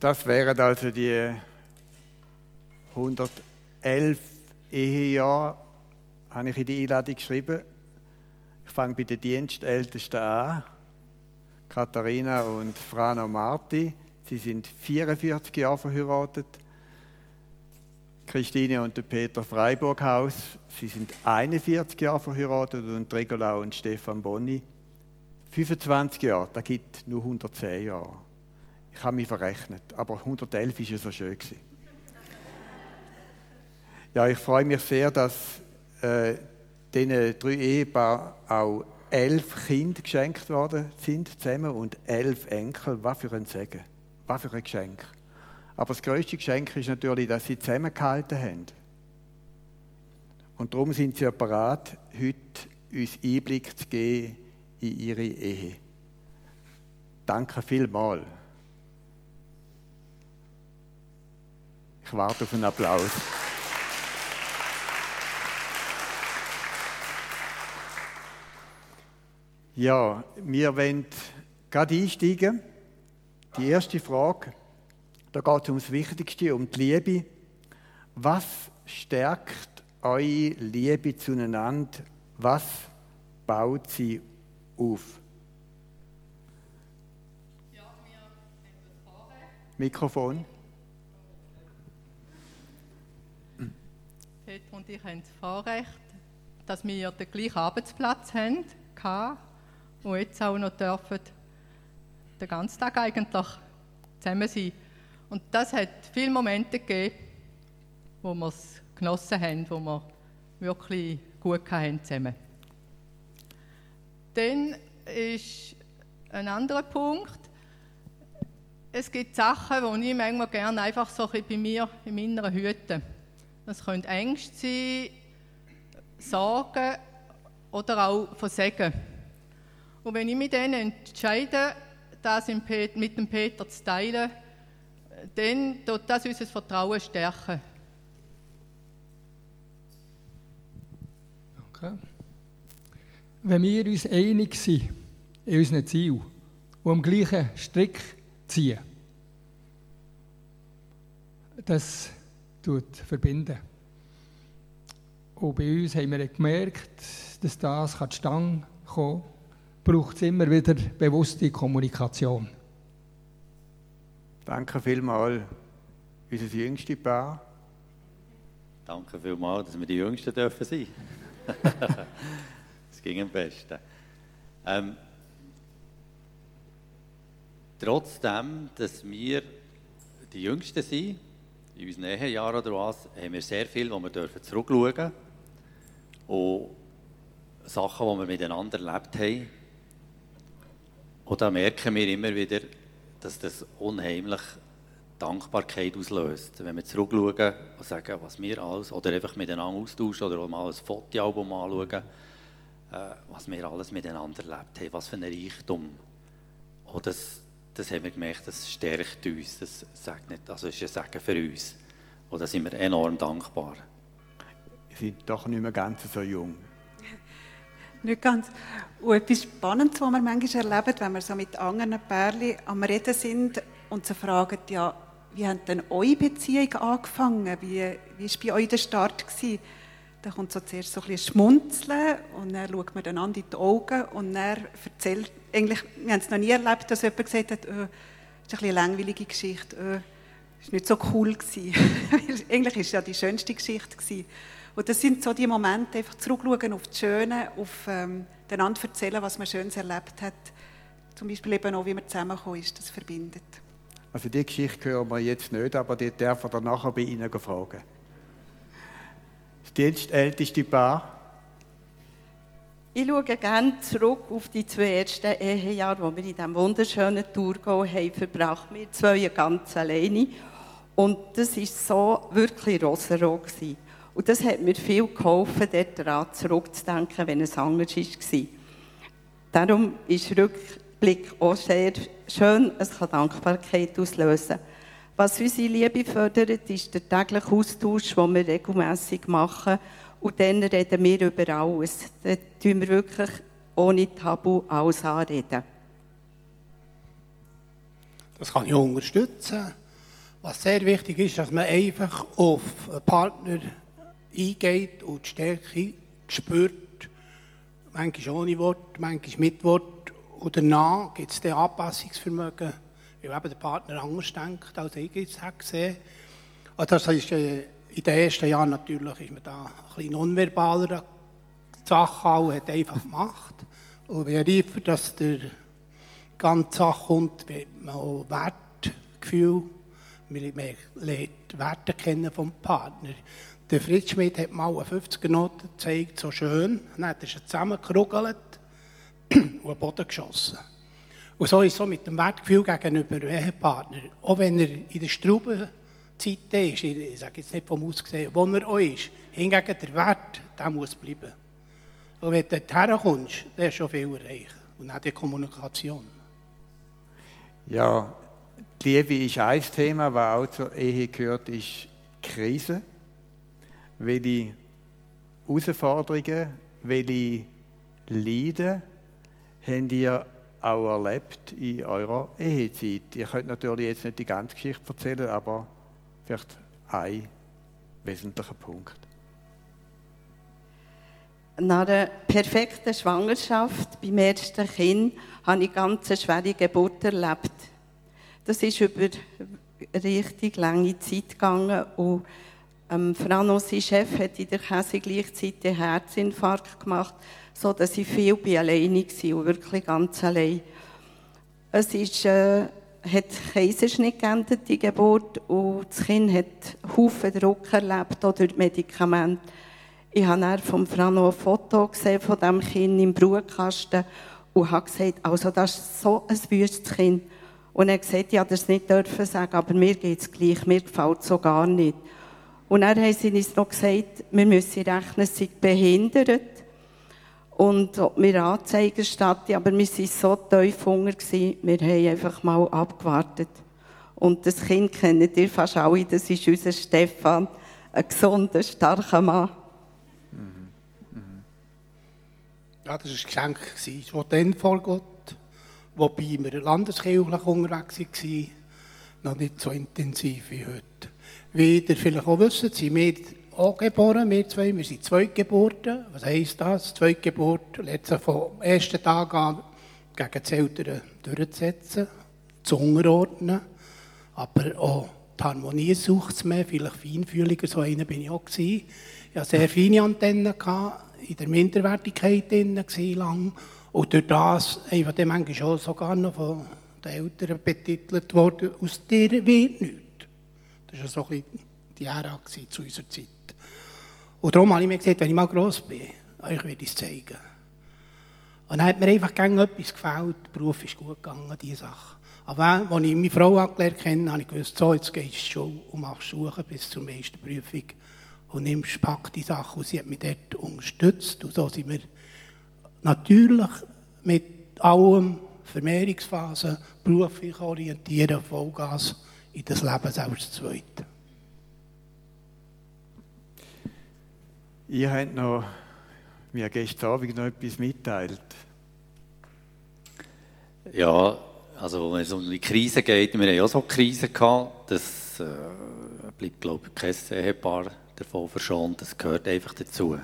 Das wären also die 111 Ehejahre, habe ich in die Einladung geschrieben. Ich fange bei den Dienstältesten an. Katharina und Frano Marti. Sie sind 44 Jahre verheiratet. Christine und Peter Freiburghaus. Sie sind 41 Jahre verheiratet und Regolau und Stefan Bonni. 25 Jahre, das gibt nur 110 Jahre. Ich habe mich verrechnet, aber 111 war ja so schön. Gewesen. Ja, ich freue mich sehr, dass äh, diesen drei Ehepaaren auch elf Kinder geschenkt worden sind zusammen und elf Enkel. Was für ein Segen, was für ein Geschenk. Aber das größte Geschenk ist natürlich, dass sie zusammengehalten haben. Und darum sind sie ja bereit, heute uns Einblick zu geben in ihre Ehe. Danke vielmals. Ich warte auf einen Applaus. Ja, wir wollen gerade einsteigen. Die erste Frage, da geht es ums Wichtigste, um die Liebe. Was stärkt eure Liebe zueinander? Was baut sie auf? Ja, wir Mikrofon. Peter und ich haben das Vorrecht, dass wir den gleichen Arbeitsplatz haben und jetzt auch noch dürfen den ganzen Tag eigentlich zusammen sein. Und das hat viele Momente gegeben, wo wir es genossen haben, wo wir wirklich gut haben zusammen. Dann ist ein anderer Punkt. Es gibt Sachen, die ich manchmal gerne einfach so ein bei mir im Inneren hüte. Das können Ängste sein, Sorgen oder auch Versagen. Und wenn ich mich dann entscheide, das mit dem Peter zu teilen, dann tut das unser Vertrauen stärken. Okay. Wenn wir uns einig sind in unseren Zielen und am gleichen Strick ziehen, das tut verbinden. Und bei uns haben wir gemerkt, dass das die Stange kommen kann braucht es immer wieder bewusste Kommunikation. Danke vielmals, unser jüngste Paar. Danke vielmals, dass wir die Jüngsten dürfen sein. das ging am besten. Ähm, trotzdem, dass wir die Jüngsten sind, in unseren Ehejahren oder was, haben wir sehr viel, wo wir dürfen zurückschauen dürfen. Und Sachen, die wir miteinander erlebt haben, und da merken wir immer wieder, dass das unheimlich Dankbarkeit auslöst. Wenn wir zurückschauen und sagen, was wir alles, oder einfach miteinander austauschen oder mal ein Fotoalbum anschauen, äh, was wir alles miteinander erlebt haben, was für ein Reichtum. Und das, das haben wir gemerkt, das stärkt uns, das sagt nicht, also ist ein Segen für uns. Und da sind wir enorm dankbar. Wir sind doch nicht mehr ganz so jung. Nicht ganz. Und etwas Spannendes, was wir manchmal erleben, wenn wir so mit anderen Pärchen am Reden sind und sie fragen, ja, wie hat denn eure Beziehung angefangen? Wie, wie war bei euch der Start? Gewesen? Da kommt so zuerst so ein bisschen Schmunzeln und dann schaut man einander in die Augen und dann erzählt, eigentlich, wir haben es noch nie erlebt, dass jemand gesagt hat, oh, das ist eine langweilige Geschichte, oh, das war nicht so cool. eigentlich war es ja die schönste Geschichte. Gewesen. Und das sind so die Momente, einfach zurückschauen auf das Schöne, auf ähm, einander erzählen, was man Schönes erlebt hat. Zum Beispiel eben auch, wie man zusammengekommen ist, das verbindet. Also die Geschichte hören wir jetzt nicht, aber die er dann nachher bei Ihnen fragen. Das dienstälteste Paar? Ich schaue gerne zurück auf die zwei ersten Ehejahre, die wir in diesem wunderschönen Tourgau haben verbracht. Wir zwei ganz alleine. Und das war so wirklich. Gewesen. Und das hat mir viel geholfen, daran zurückzudenken, wenn es anders war. Darum ist Rückblick auch sehr schön, es kann Dankbarkeit auslösen. Was unsere Liebe fördert, ist der tägliche Austausch, den wir regelmässig machen. Und dann reden wir über alles. Dann tun wir wirklich ohne Tabu alles anreden. Das kann ich unterstützen. Was sehr wichtig ist, dass man einfach auf einen Partner eingeht und die Stärke spürt. Manchmal ohne Wort, manchmal mit Wort. Und danach gibt es dann Anpassungsvermögen, weil eben der Partner anders denkt, als ich es habe gesehen. Und das ist äh, in den ersten Jahren natürlich ist man da ein bisschen nonverbaler die Sache und hat einfach gemacht. Und je reifer, dass der ganze Sache kommt, wird man auch Wertgefühl, man lernt Werte kennen vom Partner. Der Fritz Schmidt hat mal eine 50er-Note gezeigt, so schön. Dann hat er sie zusammengerugelt und einen Boden geschossen. Und so ist es mit dem Wertgefühl gegenüber dem Ehepartner. Auch wenn er in der Straubenzeit ist, ich sage jetzt nicht vom Aussehen, wo er auch ist, hingegen der Wert, der muss bleiben. Und wenn du dorthin kommst, dann ist schon viel erreicht. Und auch die Kommunikation. Ja, die Liebe ist ein Thema, was auch zur Ehe gehört, ist Krise. Welche Herausforderungen, welche Leiden habt ihr auch erlebt in eurer Ehezeit? Ihr könnt natürlich jetzt nicht die ganze Geschichte erzählen, aber vielleicht ein wesentlicher Punkt. Nach einer perfekten Schwangerschaft beim ersten Kind habe ich eine ganz schwere Geburt erlebt. Das ist über eine richtig lange Zeit gegangen und ähm, Frano, sein Chef, hat in der Käse gleichzeitig einen Herzinfarkt gemacht, so dass ich viel bei alleine war und wirklich ganz allein. Es ist, äh, hat Kaiserschnitt geendet, die Geburt, und das Kind hat Haufen Druck erlebt, auch durch Medikamente. Ich habe dann vom Frano ein Foto gesehen von diesem Kind im Brutkasten und habe gesagt, also das ist so ein wüstes Kind. Und er hat gesagt, ja, das nicht dürfen sagen, aber mir geht es gleich, mir gefällt es so gar nicht. Und dann haben sie uns noch gesagt, wir müssen rechnen, sie sind behindert und wir Anzeigen statten, aber wir waren so tief Hunger, wir haben einfach mal abgewartet. Und das Kind kennt ihr fast alle, das ist unser Stefan, ein gesunder, starker Mann. Ja, das war ein Geschenk, das dann vor Gott, wobei wir landeskirchlich unterwegs waren, noch nicht so intensiv wie heute. Wie ihr vielleicht auch wisst, sind wir auch geboren, wir zwei, wir sind Zweitgeburten. Was heisst das? Zweitgeburt, letzte vom ersten Tag an gegen die Eltern durchzusetzen, zu unterordnen, aber auch die Harmonie sucht es mehr, vielleicht feinfühliger, so einer bin ich auch gewesen. Ich hatte sehr feine Antennen, in der Minderwertigkeit drin lang und durch das einfach dann manchmal auch sogar noch von den Eltern betitelt worden, aus dir wird nichts. Das war so ein bisschen die Ära zu unserer Zeit. Und darum habe ich mir gesagt, wenn ich mal gross bin, euch werde ich es zeigen. Und dann hat mir einfach gerne etwas gefällt, der Beruf ist gut gegangen, diese Sache. Aber als ich meine Frau angelernt habe, habe ich gewusst, so, jetzt gehst du schon und machst Suchen bis zur Meisterprüfung und nimmst, pack die Sachen und sie hat mich dort unterstützt. Und so sind wir natürlich mit allem Vermehrungsphase, beruflich orientieren, Vollgas in das Leben selbst zweit. Ihr habt noch, mir gestern Abend noch etwas mitteilt. Ja, also wenn es um die Krise geht, wir haben ja auch so Krisen gehabt, das äh, bleibt, glaube ich, kein Ehepaar davon verschont, das gehört einfach dazu.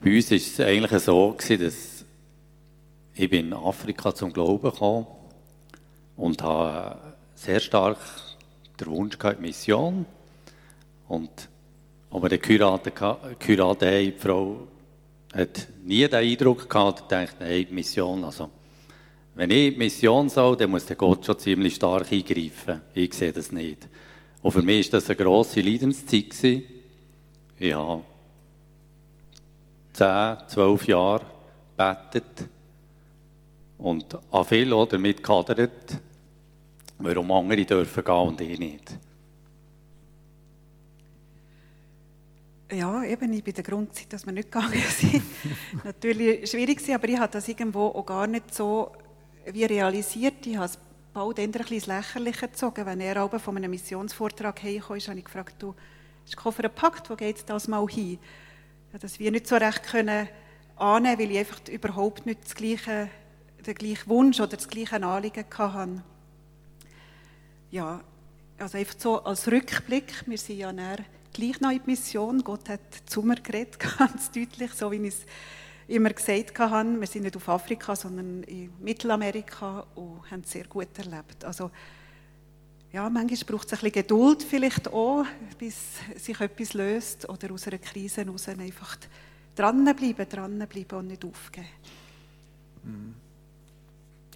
Bei uns war es eigentlich so, gewesen, dass ich in Afrika zum Glauben kam und habe sehr stark den Wunsch gehabt, Mission. Und als wir geheiratet, haben, die Frau hat nie den Eindruck gehabt, dachte, hey, Mission, also, wenn ich Mission soll, dann muss der Gott schon ziemlich stark eingreifen. Ich sehe das nicht. Und für mich war das eine grosse Leidenszeit. Ich habe zehn, zwölf Jahre gebetet und an viel damit gehadert, warum andere dürfen gehen und ich nicht. Ja, eben, ich bin der Grund, dass wir nicht gegangen sind. Natürlich schwierig war, aber ich habe das irgendwo auch gar nicht so wie realisiert. Ich habe es bald ein bisschen ins Lächerliche gezogen. Wenn er aber von einem Missionsvortrag heimkam, habe ich gefragt, du, ist einen Pakt, wo geht das mal hin? Ja, dass wir nicht so recht können annehmen, weil ich einfach überhaupt nicht das gleiche, den gleichen Wunsch oder das gleiche Anliegen hatte. Ja, also einfach so als Rückblick, wir sind ja näher gleich noch in die Mission. Gott hat zu mir geredet, ganz deutlich, so wie ich es immer gesagt habe. Wir sind nicht auf Afrika, sondern in Mittelamerika und haben es sehr gut erlebt. Also, ja, manchmal braucht es ein bisschen Geduld vielleicht auch, bis sich etwas löst oder aus einer Krise heraus einfach dranbleiben, dranbleiben und nicht aufgeben. Mhm.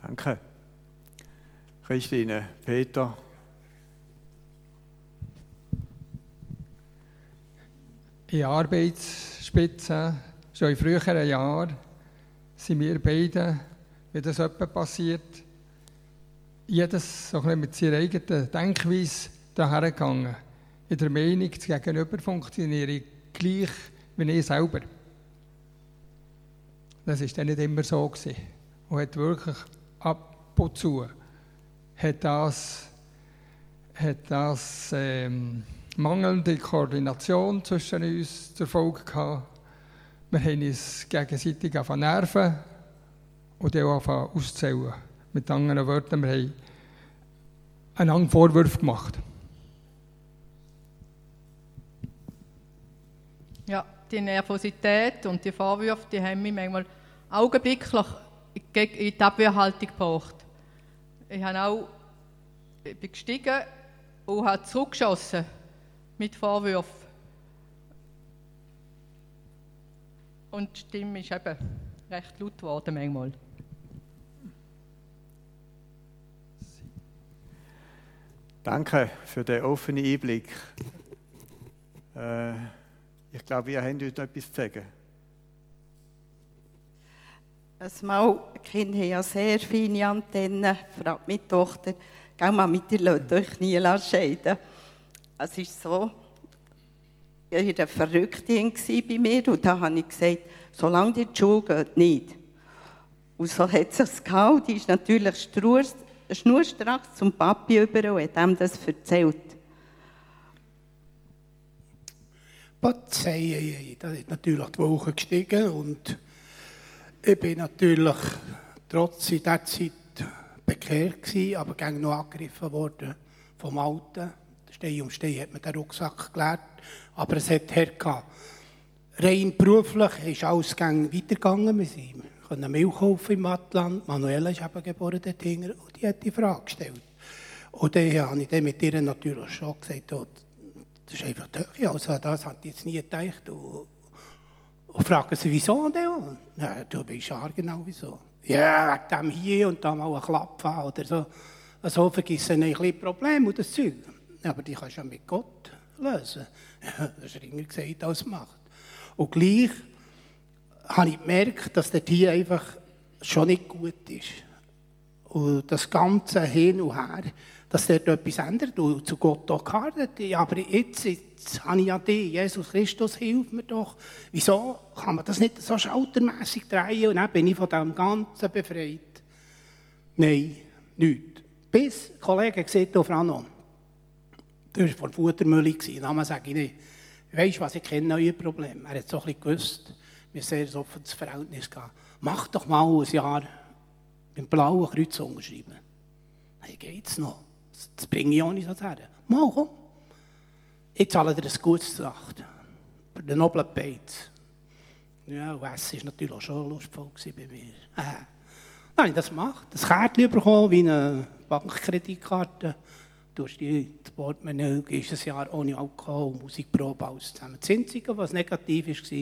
Danke. Christine, Peter. In Arbeitsspitzen, schon in früheren Jahren, sind wir beide, wie das etwa passiert, jedes so ein mit seiner eigenen Denkweise daher gegangen. In der Meinung, das Gegenüber funktioniere gleich wie ich selber. Das war dann nicht immer so. Gewesen. Und hat wirklich ab und zu hat das, hat das ähm, mangelnde Koordination zwischen uns zur Folge gehabt. Wir haben uns gegenseitig auf Nerven und dann auch auszählen. Mit anderen Worten, wir haben einander Vorwürfe gemacht. Ja, die Nervosität und die Vorwürfe, die haben mich manchmal augenblicklich in die Abwehrhaltung gebracht. Ich, habe auch, ich bin gestiegen und habe zurückgeschossen mit Vorwürfen. Und die Stimme ist eben recht laut geworden manchmal. Danke für den offenen Einblick. Äh, ich glaube, wir haben heute etwas zu sagen. Ein Mal, Kinder haben ja sehr feine Antennen, fragt meine Tochter, geh mal mit dir, lasst euch nie scheiden. Es ist so, ich war eine Verrückte bei mir und da habe ich gesagt, solange die Schule geht, nicht. Und so hat es es gehabt. Die ist natürlich schnurstracks zum Papi über und hat ihm das erzählt. Patzei, da ist natürlich die Woche gestiegen und ich bin natürlich trotz dieser Zeit bekehrt gewesen, aber gegen noch angegriffen worden vom Alten. Stein um Stein hat man den Rucksack gelernt, aber es hat hergehabt. Rein beruflich ist alles weitergegangen. Wir konnten Milch kaufen im Atlant. Manuela ist eben geboren dort und die hat die Frage gestellt. Und dann habe ich dann mit ihr natürlich schon gesagt, oh, das ist einfach durch. Also das hat ich jetzt nie gedacht. Und, und fragen sie, wieso denn? Ja, du bist genau wieso. Ja, wegen dem hier und da mal ein Klapp oder so. So vergessen ein bisschen Probleme und das Zeug. Aber die kannst du ja mit Gott lösen. das ist ringer gesagt als macht. Und gleich habe ich gemerkt, dass der hier einfach schon nicht gut ist. Und das Ganze hin und her, dass dort etwas ändert und zu Gott auch gehardet. Aber jetzt, jetzt habe ich ja dich, Jesus Christus, hilf mir doch. Wieso kann man das nicht so schaltermässig drehen und dann bin ich von dem Ganzen befreit? Nein, nichts. Bis, Kollege, sieht auf Frano, du warst vor der Futtermühle, Namen sage ich nicht. Weißt du was, ich kenne euer Problem. Er hat so ein bisschen gewusst, wir sehr ein offenes Verhältnis gehabt. Mach doch mal ein Jahr beim blauen Kreuz unterschreiben. Hey, geht's noch? Das bringe ich auch nicht so her. Mal, komm. Ich zahle dir ein gutes Tracht. Für den noblen Beiz. Ja, und Essen war natürlich auch schon lustvoll bei mir. Äh. Dann ich das gemacht. Das Kärtchen bekommen, wie eine Bankkreditkarte. Durch die Portemonnaie ist ein Jahr ohne Alkohol und Musikprobe alles zusammen. Das Einzige, was negativ war,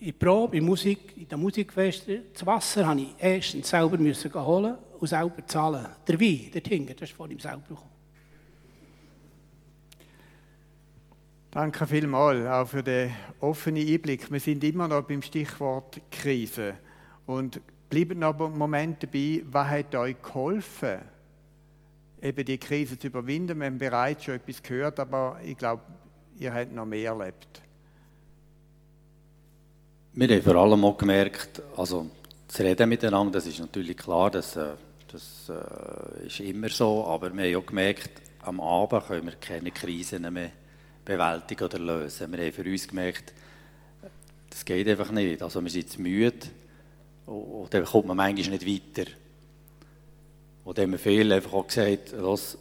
in der Probe, in, Musik, in den Musikfesten, das Wasser musste ich erstens selber müssen holen und selber zahlen. Der Wein, der Tinger, das ist von ihm selber gekommen. Danke vielmals auch für den offenen Einblick. Wir sind immer noch beim Stichwort Krise und bleiben noch einen Moment dabei, was hat euch geholfen, eben die Krise zu überwinden? Wir haben bereits schon etwas gehört, aber ich glaube, ihr habt noch mehr erlebt. Wir haben vor allem auch gemerkt, also das Reden miteinander, das ist natürlich klar, das, äh, das äh, ist immer so, aber wir haben auch gemerkt, am Abend können wir keine Krisen mehr bewältigen oder lösen. Wir haben für uns gemerkt, das geht einfach nicht. Also wir sind zu müde und dann kommt man manchmal nicht weiter. Und dann haben wir viel einfach auch gesagt, los,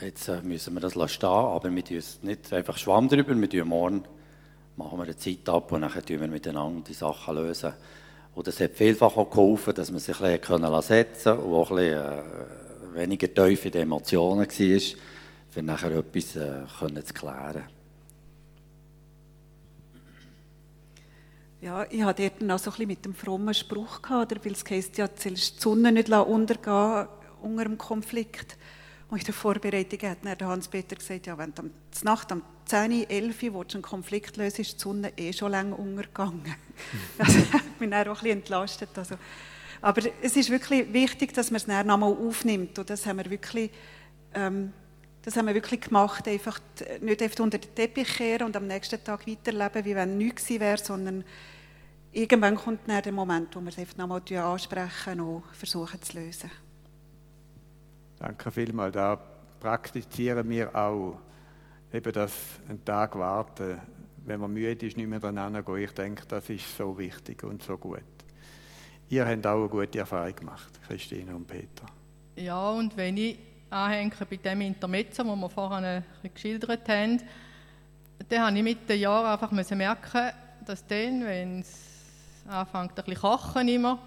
jetzt äh, müssen wir das stehen aber wir tun nicht einfach Schwamm drüber, wir tun morgen machen wir eine Zeit ab und dann tun wir miteinander die Sachen lösen. Und das hat vielfach auch geholfen, dass man sich ein bisschen setzen und auch ein bisschen äh, weniger tief in den Emotionen war, für nachher etwas äh, zu klären. Ja, ich hatte dort noch so ein bisschen mit dem frommen Spruch gehabt, weil es heisst ja, du die Sonne nicht untergehen unter dem Konflikt. Und in der Vorbereitung hat dann Hans-Peter gesagt, ja, wenn du Nacht um 10, 11 Uhr einen Konflikt löst, ist die Sonne eh schon lange untergegangen. das hat mich dann auch ein bisschen entlastet. Also, aber es ist wirklich wichtig, dass man es dann nochmal aufnimmt. Und das haben wir wirklich, ähm, das haben wir wirklich gemacht. Einfach nicht einfach unter den Teppich kehren und am nächsten Tag weiterleben, wie wenn nichts wäre, sondern irgendwann kommt dann der Moment, wo wir es einfach nochmal ansprechen und versuchen zu lösen. Danke vielmals. Da praktizieren wir auch. Eben das einen Tag warten, wenn man müde ist, nicht mehr dran gehen. Ich denke, das ist so wichtig und so gut. Ihr habt auch eine gute Erfahrung gemacht, Christine und Peter. Ja, und wenn ich anhänge bei dem Intermezzo, das wir vorhin geschildert haben, dann habe ich mit den Jahren einfach merken dass dann, wenn es anfängt, ein bisschen kochen immer,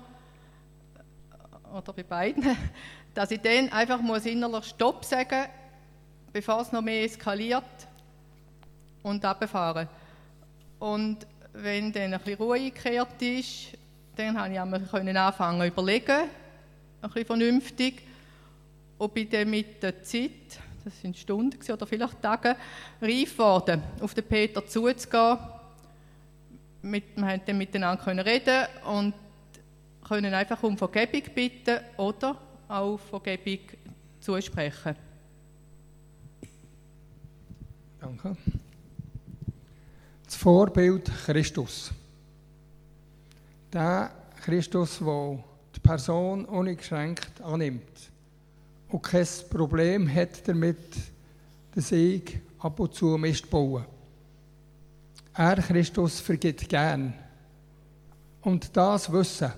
oder bei beiden, dass ich dann einfach muss innerlich Stopp sagen bevor es noch mehr eskaliert und runterfahren. Und wenn dann ein bisschen Ruhe eingekehrt ist, dann konnte ich einmal anfangen zu überlegen, ein bisschen vernünftig, ob ich dann mit der Zeit, das sind Stunden oder vielleicht Tage, reif geworden, auf den Peter zuzugehen. Mit, wir konnten dann miteinander reden und können einfach um Vergebung bitten oder auch Vergebung zusprechen. Danke. Das Vorbild Christus. Der Christus, der die Person uneingeschränkt annimmt und kein Problem hat damit, dass ich ab und zu Mist baue. Er, Christus, vergibt gern. Und das Wissen,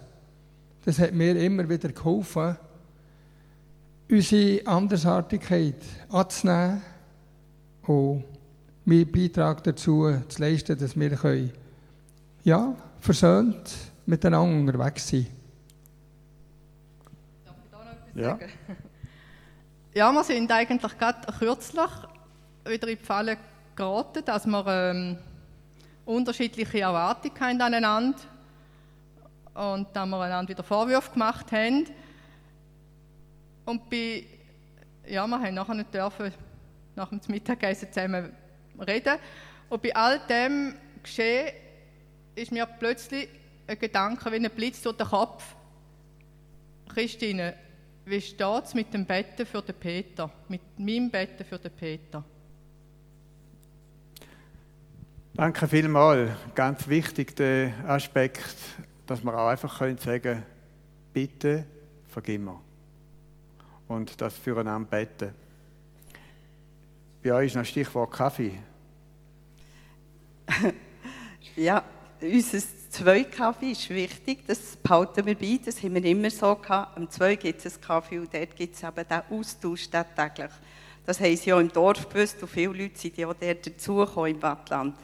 das hat mir immer wieder geholfen, unsere Andersartigkeit anzunehmen und meinen Beitrag dazu zu leisten, dass wir können, ja, versöhnt miteinander unterwegs sein Darf ich da noch etwas ja. sagen? Ja, wir sind eigentlich gerade kürzlich wieder in die Falle geraten, dass wir ähm, unterschiedliche Erwartungen haben aneinander und dass wir einander wieder Vorwürfe gemacht haben. Und bei, ja, wir haben nachher nicht dürfen nach dem Mittagessen zusammen reden. Und bei all dem Geschehen ist mir plötzlich ein Gedanke wie ein Blitz durch den Kopf. Christine, wie steht es mit dem Betten für den Peter, mit meinem Betten für den Peter? Danke vielmals. Ganz wichtig der Aspekt, dass wir auch einfach können sagen bitte vergib mir. Und das füreinander beten. Bei euch ist noch Stichwort Kaffee. ja, unser zwei Kaffee ist wichtig, das behalten wir bei, das haben wir immer so gehabt. Am zwei gibt es einen Kaffee und dort gibt es eben den Austausch täglich. Das haben sie ja im Dorf gewusst und viele Leute sind ja auch dort dazugekommen im Wattland.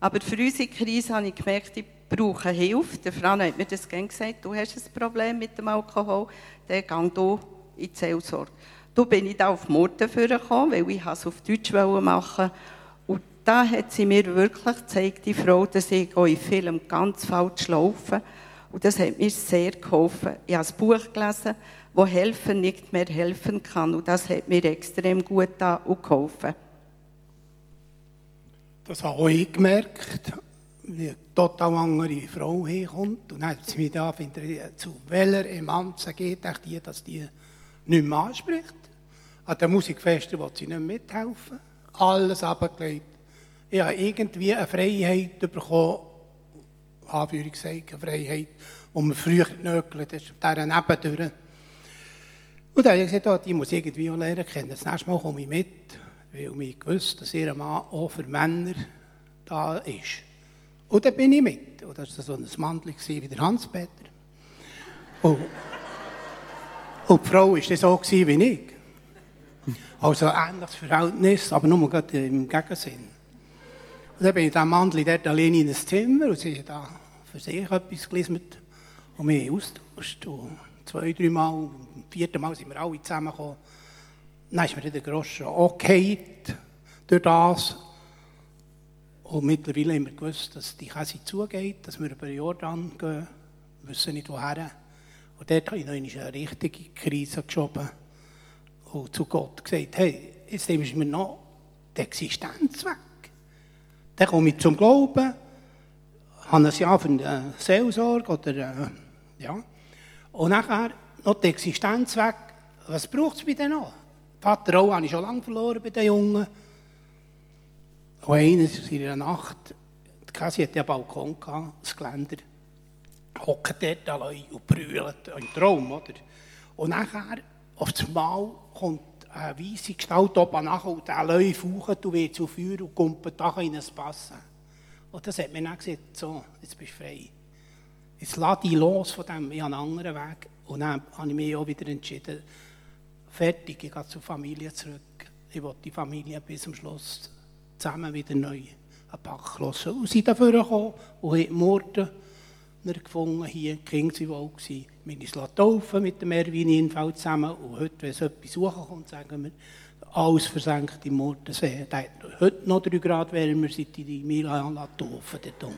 Aber für unsere Krise habe ich gemerkt, ich brauche Hilfe. Der Fran hat mir das gerne gesagt, du hast ein Problem mit dem Alkohol, dann geh du in die Seelsorge. Da bin ich da auf Murten gekommen, weil ich es auf Deutsch machen Und da hat sie mir wirklich gezeigt, die Frau, dass ich in Film ganz falsch laufe. Und das hat mir sehr geholfen. Ich habe ein Buch gelesen, wo Helfen nicht mehr helfen kann. Und das hat mir extrem gut da und geholfen. Das habe auch ich gemerkt, wie eine total andere Frau herkommt. Und dann hat sie mich da zu welcher Emanze geht, die, dass die nicht mehr anspricht. An den Musikfesten will sie nicht mithelfen. Alles abgelegt. Ich habe irgendwie eine Freiheit bekommen, Anführungszeichen, Freiheit, die man früher genögelt ist, dieser Nebendüre. Und dann habe ich gesagt, oh, die muss ich irgendwie auch lernen kennen. Das nächste Mal komme ich mit, weil ich gewusst dass ihr Mann auch für Männer da ist. Und dann bin ich mit. Und das war so ein Mantel wie der Hans-Peter. Und, und die Frau war so wie ich. Also ein ähnliches Verhältnis, aber nur gerade im Gegensinn. Und dann bin ich diesem Mandel dort alleine in ein Zimmer und sie hat da für sich etwas gelesen und haben austauscht. Und zwei, drei Mal, am vierten Mal sind wir alle zusammengekommen. Dann ist mir der Groschen okay durch das. Und mittlerweile haben wir gewusst, dass die Käse zugeht, dass wir über Jordan gehen, wir wissen nicht woher. Und dort habe ich noch eine richtige Krise geschoben und zu Gott gesagt, hey, jetzt nimmst du mir noch die Existenz weg. Dann komme ich zum Glauben, habe ein Jahr für eine Seelsorge oder, äh, ja. Und nachher noch die Existenz weg. Was braucht es bei denen noch? Vater auch habe ich schon lange verloren bei den Jungen. Und eines in der Nacht, Kasi hatte einen Balkon, das Geländer, hockt dort allein und brüllt, im Traum, oder? Und nachher, auf das Mal, kommt eine weisse Gestalt oben nach und der Löwe faucht und wird zu Feuer und kommt da in ein Passen. Und das hat mir dann gesagt, so, jetzt bist du frei. Jetzt lass dich los von dem, ich habe einen anderen Weg. Und dann habe ich mich auch wieder entschieden, fertig, ich gehe zur Familie zurück. Ich will die Familie bis zum Schluss zusammen wieder neu einen Pack lassen. Und sind dafür gekommen und haben Morden gefunden, hier in Kingswall gewesen. Wir uns taufen mit dem Erwin Infeld zusammen und heute, wenn es etwas suchen kommt, sagen wir, alles versenkt im Mordensee. Heute noch 3 Grad wärmer, seit die Milan taufen dort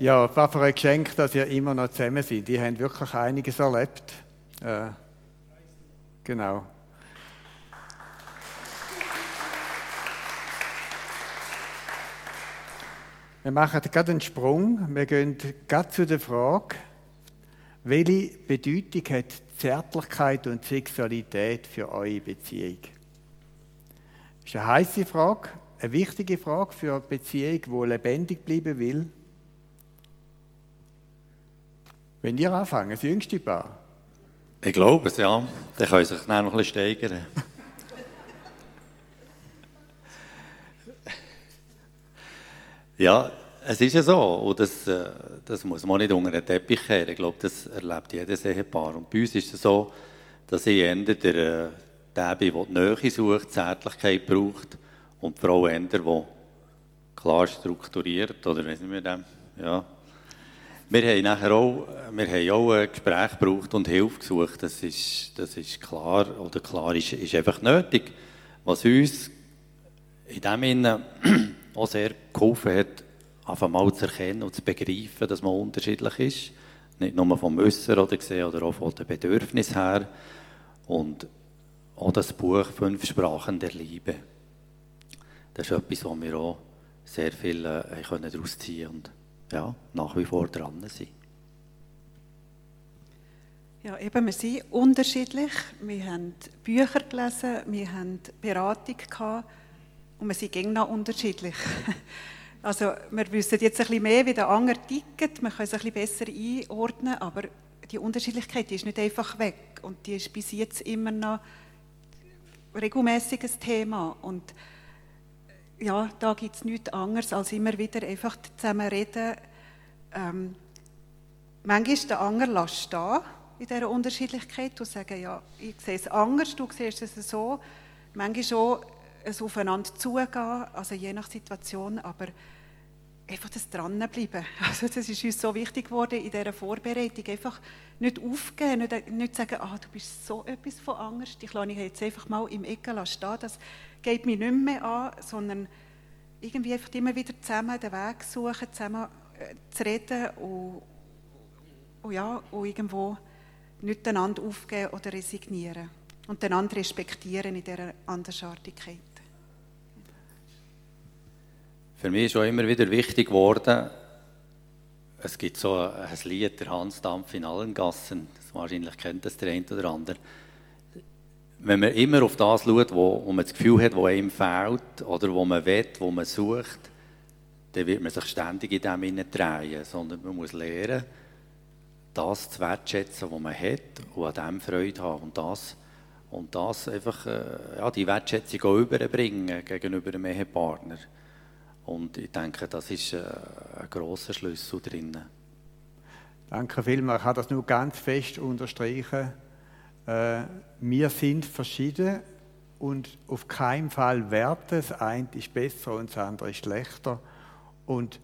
Ja, was für ein Geschenk, dass ihr immer noch zusammen seid. Die haben wirklich einiges erlebt. Äh, genau. Wir machen gerade einen Sprung. Wir gehen gerade zu der Frage, welche Bedeutung hat Zärtlichkeit und Sexualität für eure Beziehung? Das ist eine heiße Frage, eine wichtige Frage für eine Beziehung, die lebendig bleiben will. Wenn ihr anfangen, das jüngste Paar. Ich glaube es, ja. Dann können sich dann noch ein bisschen steigern. Ja, es ist ja so, und das, äh, das muss man nicht unter den Teppich kehren. Ich glaube, das erlebt jedes Ehepaar. Und bei uns ist es so, dass ich eher der, äh, der bin, der die Nähe sucht, Zärtlichkeit braucht, und die Frau eher, die klar strukturiert, oder wie wir dem, ja. Wir haben nachher auch, wir haben auch ein Gespräch gebraucht und Hilfe gesucht, das ist, das ist klar, oder klar ist, ist einfach nötig. Was uns in dem Sinne auch sehr geholfen hat, einfach mal zu erkennen und zu begreifen, dass man unterschiedlich ist. Nicht nur vom Wissen oder gesehen, oder auch von den Bedürfnissen her. Und auch das Buch Fünf Sprachen der Liebe. Das ist etwas, wo wir auch sehr viel äh, können daraus ziehen und ja, nach wie vor dran sind. Ja, eben, wir sind unterschiedlich. Wir haben Bücher gelesen, wir haben Beratung gehabt und wir sind gegen noch unterschiedlich. Also wir wissen jetzt ein bisschen mehr, wie der andere tickt, wir können es ein bisschen besser einordnen, aber die Unterschiedlichkeit die ist nicht einfach weg und die ist bis jetzt immer noch regelmäßiges Thema und ja, da gibt es nichts anderes, als immer wieder einfach zusammen reden. Ähm, manchmal den anderen lassen stehen in dieser Unterschiedlichkeit und sagen, ja, ich sehe es anders, du siehst es so. Manchmal auch es aufeinander zugehen, also je nach Situation, aber einfach das dranbleiben. Also das ist uns so wichtig geworden in dieser Vorbereitung. Einfach nicht aufgeben, nicht, nicht sagen, ah, du bist so etwas von Angst, ich lasse dich jetzt einfach mal im Ecken stehen, das geht mich nicht mehr an, sondern irgendwie einfach immer wieder zusammen den Weg suchen, zusammen äh, zu reden und, und, ja, und irgendwo nicht einander aufgeben oder resignieren. Und den anderen respektieren in dieser Andersartigkeit. Für mich ist auch immer wieder wichtig geworden, es gibt so ein Lied, der Hans Dampf in allen Gassen, das wahrscheinlich kennt das der eine oder andere. Wenn man immer auf das schaut, wo, wo man das Gefühl hat, wo einem fehlt oder wo man will, wo man sucht, dann wird man sich ständig in dem drehen, sondern man muss lernen, das zu wertschätzen, was man hat und an dem Freude haben und das, und das einfach, äh, ja, die Wertschätzung auch überbringen gegenüber dem Ehepartner. Und ich denke, das ist äh, ein grosser Schlüssel drin. Danke vielmals. Ich kann das nur ganz fest unterstreichen. äh, wir sind verschieden und auf keinen Fall Werte. Das eine ist besser und das andere ist schlechter. Und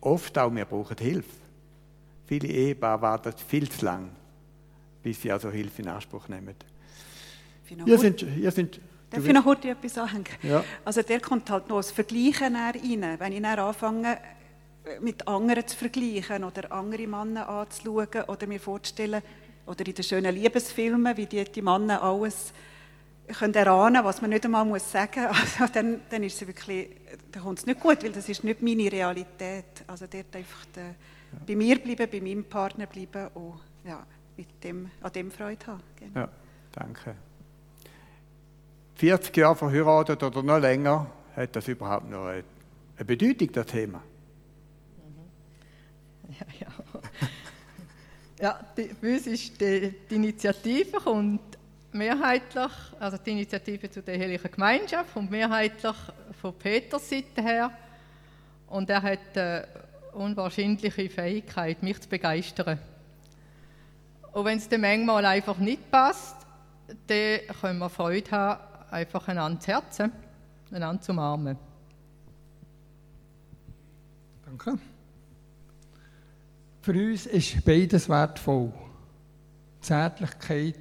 oft auch, wir brauchen Hilfe. Viele Ehepaare warten viel zu lang, bis sie also Hilfe in Anspruch nehmen. Ihr sind, ihr sind Darf ich noch kurz etwas sagen? Ja. Also der kommt halt noch das Vergleichen rein. Wenn ich dann anfange, mit anderen zu vergleichen oder andere Männer anzuschauen oder mir vorzustellen, oder in den schönen Liebesfilmen, wie die, die Männer alles können erahnen, was man nicht einmal muss sagen muss, also dann, dann, ist es wirklich, dann kommt es nicht gut, weil das ist nicht meine Realität. Also dort einfach de, ja. bei mir bleiben, bei meinem Partner bleiben und ja, mit dem, an dem Freude haben. Genau. Ja, danke. 40 Jahre verheiratet oder noch länger, hat das überhaupt noch eine, eine Bedeutung, das Thema? Ja, ja. ja die, bei uns ist die, die Initiative kommt mehrheitlich, also die Initiative zu der ehelichen Gemeinschaft und mehrheitlich von Peters Seite her. Und er hat eine unwahrscheinliche Fähigkeit, mich zu begeistern. Und wenn es dann manchmal einfach nicht passt, dann können wir Freude haben, einfach einander zu Herzen, einander zu umarmen. Danke. Für uns ist beides wertvoll. Zärtlichkeit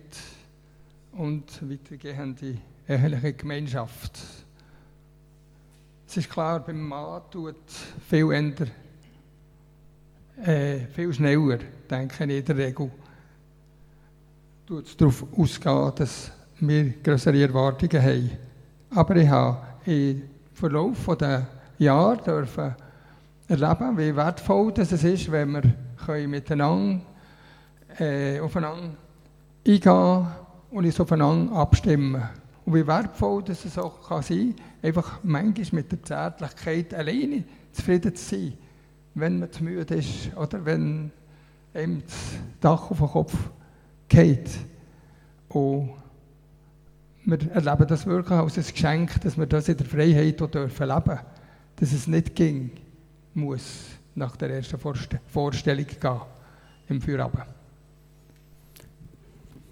und weitergehende eheliche Gemeinschaft. Es ist klar, beim Mann tut viel ändern, äh, viel schneller, denke ich in der Regel, tut es darauf ausgehen, dass wir größere Erwartungen haben. Aber ich habe im Verlauf der Jahre dürfen erleben, wie wertvoll das ist, wenn wir miteinander äh, aufeinander eingehen und uns aufeinander abstimmen. Und wie wertvoll es auch kann sein kann, einfach manchmal mit der Zärtlichkeit alleine zufrieden zu sein, wenn man zu müde ist oder wenn einem das Dach auf den Kopf geht. Und wir erleben das wirklich als ein Geschenk, dass wir das in der Freiheit auch dürfen leben Dass es nicht ging, muss nach der ersten Vorstellung gehen im Feierabend.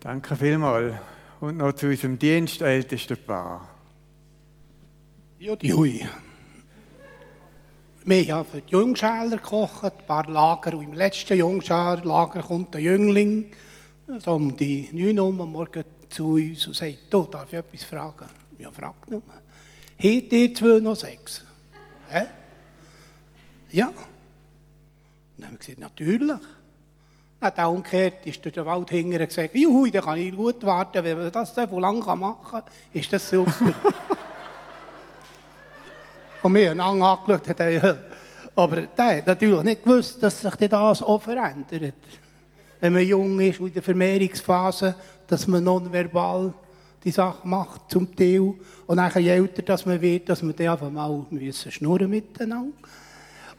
Danke vielmals. Und noch zu unserem dienstältesten Paar. Ja, die Hui. Wir haben für die Jungschäler gekocht, ein paar Lager. Und im letzten Jungschäler-Lager kommt ein Jüngling, so um die 9 Uhr am Morgen zu uns und sagt, du, darf ich etwas fragen? Ja, frag nur. Habt ihr zwei noch sechs? Hä? Ja. Dann haben wir gesagt, natürlich. Dann hat er umgekehrt, ist durch den Wald hinterher gesagt, juhu, da kann ich gut warten, wenn man das so lange machen kann, ist das super. und wir haben ihn angeschaut, er, aber der hat natürlich nicht gewusst, dass sich das auch verändert. Wenn man jung ist und in der Vermehrungsphase, dass man nonverbal die Sache macht, zum Teil. Und dann, je älter dass man wird, dass man dann einfach mal müssen schnurren miteinander.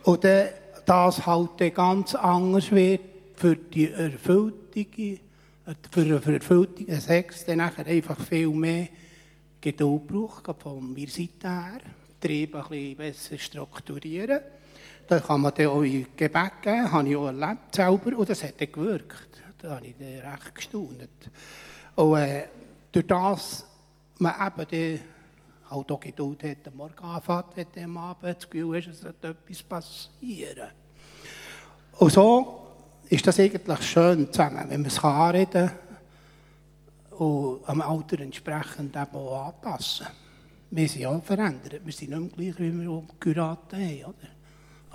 Und dann, das halt ganz anders wird für die erfüllte, für, für erfüllte Sex, dann nachher einfach viel mehr Geduld braucht, von mir Seite her. Trieb ein bisschen besser strukturieren. Da kann man dann auch in Gebet geben, habe ich auch erlebt selber, und das hat dann gewirkt. Da habe ich dann recht gestaunt. Und äh, durch das man eben dann halt auch Geduld hat, am Morgen anfängt, wenn am Abend das Gefühl ist, es wird etwas passieren. Und so ist das eigentlich schön zusammen, wenn man es anreden kann und am Alter entsprechend eben auch anpassen. Wir sind auch verändert. Wir sind nicht mehr gleich, wie wir geraten haben. Oder?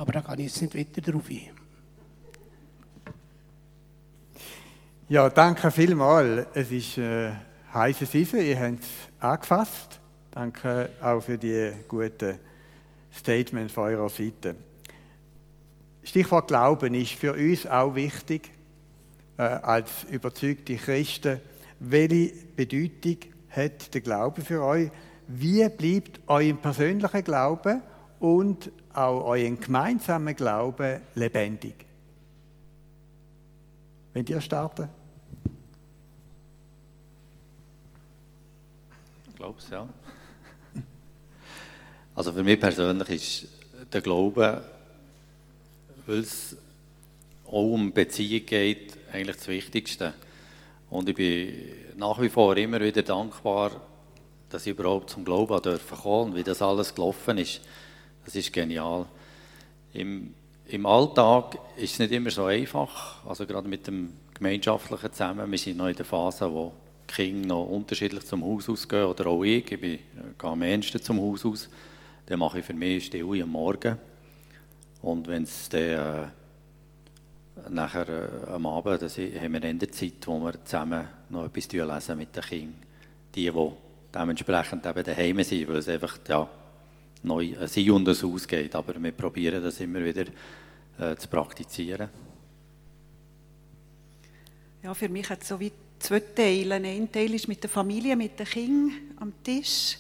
Aber da kann ich jetzt nicht weiter darauf ein. Ja, danke vielmals. Es ist äh, heiße Season, ihr habt es angefasst. Danke auch für die guten Statements von eurer Seite. Stichwort Glauben ist für uns auch wichtig, äh, als überzeugte Christen. Welche Bedeutung hat der Glaube für euch? Wie bleibt euer persönlicher Glaube und auch euren gemeinsamen Glauben lebendig? Wenn ihr starten? glaube es, ja. Also für mich persönlich ist der Glaube, weil es auch um Beziehung geht, eigentlich das Wichtigste. Und ich bin nach wie vor immer wieder dankbar, dass ich überhaupt zum Glauben kommen und wie das alles gelaufen ist. Das ist genial. Im, Im Alltag ist es nicht immer so einfach, also gerade mit dem Gemeinschaftlichen zusammen. Wir sind noch in der Phase, wo die Kinder noch unterschiedlich zum Haus ausgehen oder auch ich. Ich bin, gehe am ehesten zum Haus aus. Dann mache ich für mich Stille am Morgen. Und wenn es dann äh, nachher äh, am Abend, das haben wir dann die Zeit, wo wir zusammen noch etwas lesen mit den Kindern. Die, die dementsprechend eben daheim sind, weil es einfach ja, neu ein Sie und ein Ausgeht. Aber wir probieren das immer wieder äh, zu praktizieren. Ja, für mich hat es so wie zwei Teile. Ein Teil ist mit der Familie, mit den Kindern am Tisch,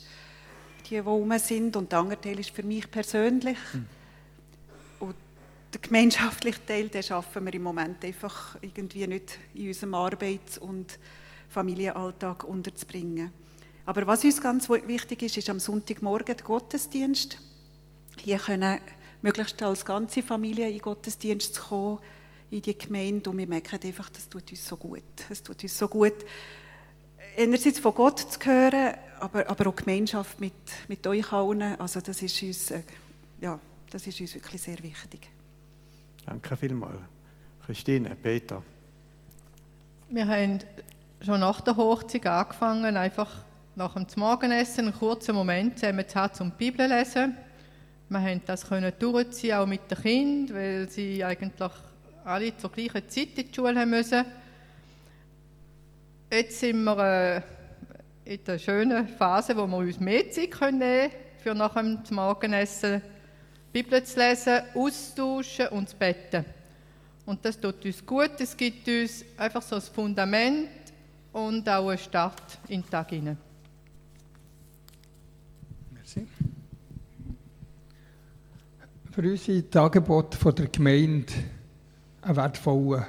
die, die rum sind. Und der andere Teil ist für mich persönlich. Mhm. Und den gemeinschaftlichen Teil, den schaffen wir im Moment einfach irgendwie nicht in unserem Arbeits- und Familienalltag unterzubringen. Aber was uns ganz wichtig ist, ist am Sonntagmorgen der Gottesdienst. Hier können möglichst als ganze Familie in den Gottesdienst kommen, in die Gemeinde und wir merken einfach, das tut uns so gut. Es tut uns so gut, einerseits von Gott zu hören, aber, aber auch Gemeinschaft mit, mit euch allen. Also das ist uns, äh, ja, das ist uns wirklich sehr wichtig. Danke vielmals. Christine, Peter. Wir haben schon nach der Hochzeit angefangen, einfach nach dem Morgenessen einen kurzen Moment zusammen zu haben, um Bibel zu lesen. Wir haben das durchziehen, auch mit den Kindern, weil sie eigentlich alle zur gleichen Zeit in die Schule haben müssen. Jetzt sind wir äh, in der schönen Phase, wo wir uns mehr Zeit nehmen können, für nach dem Morgenessen die Bibel zu lesen, austauschen und zu beten. Und das tut uns gut, es gibt uns einfach so ein Fundament und auch einen Start in den Tag hinein. Für uns sind die Angebote der Gemeinde ein wertvoller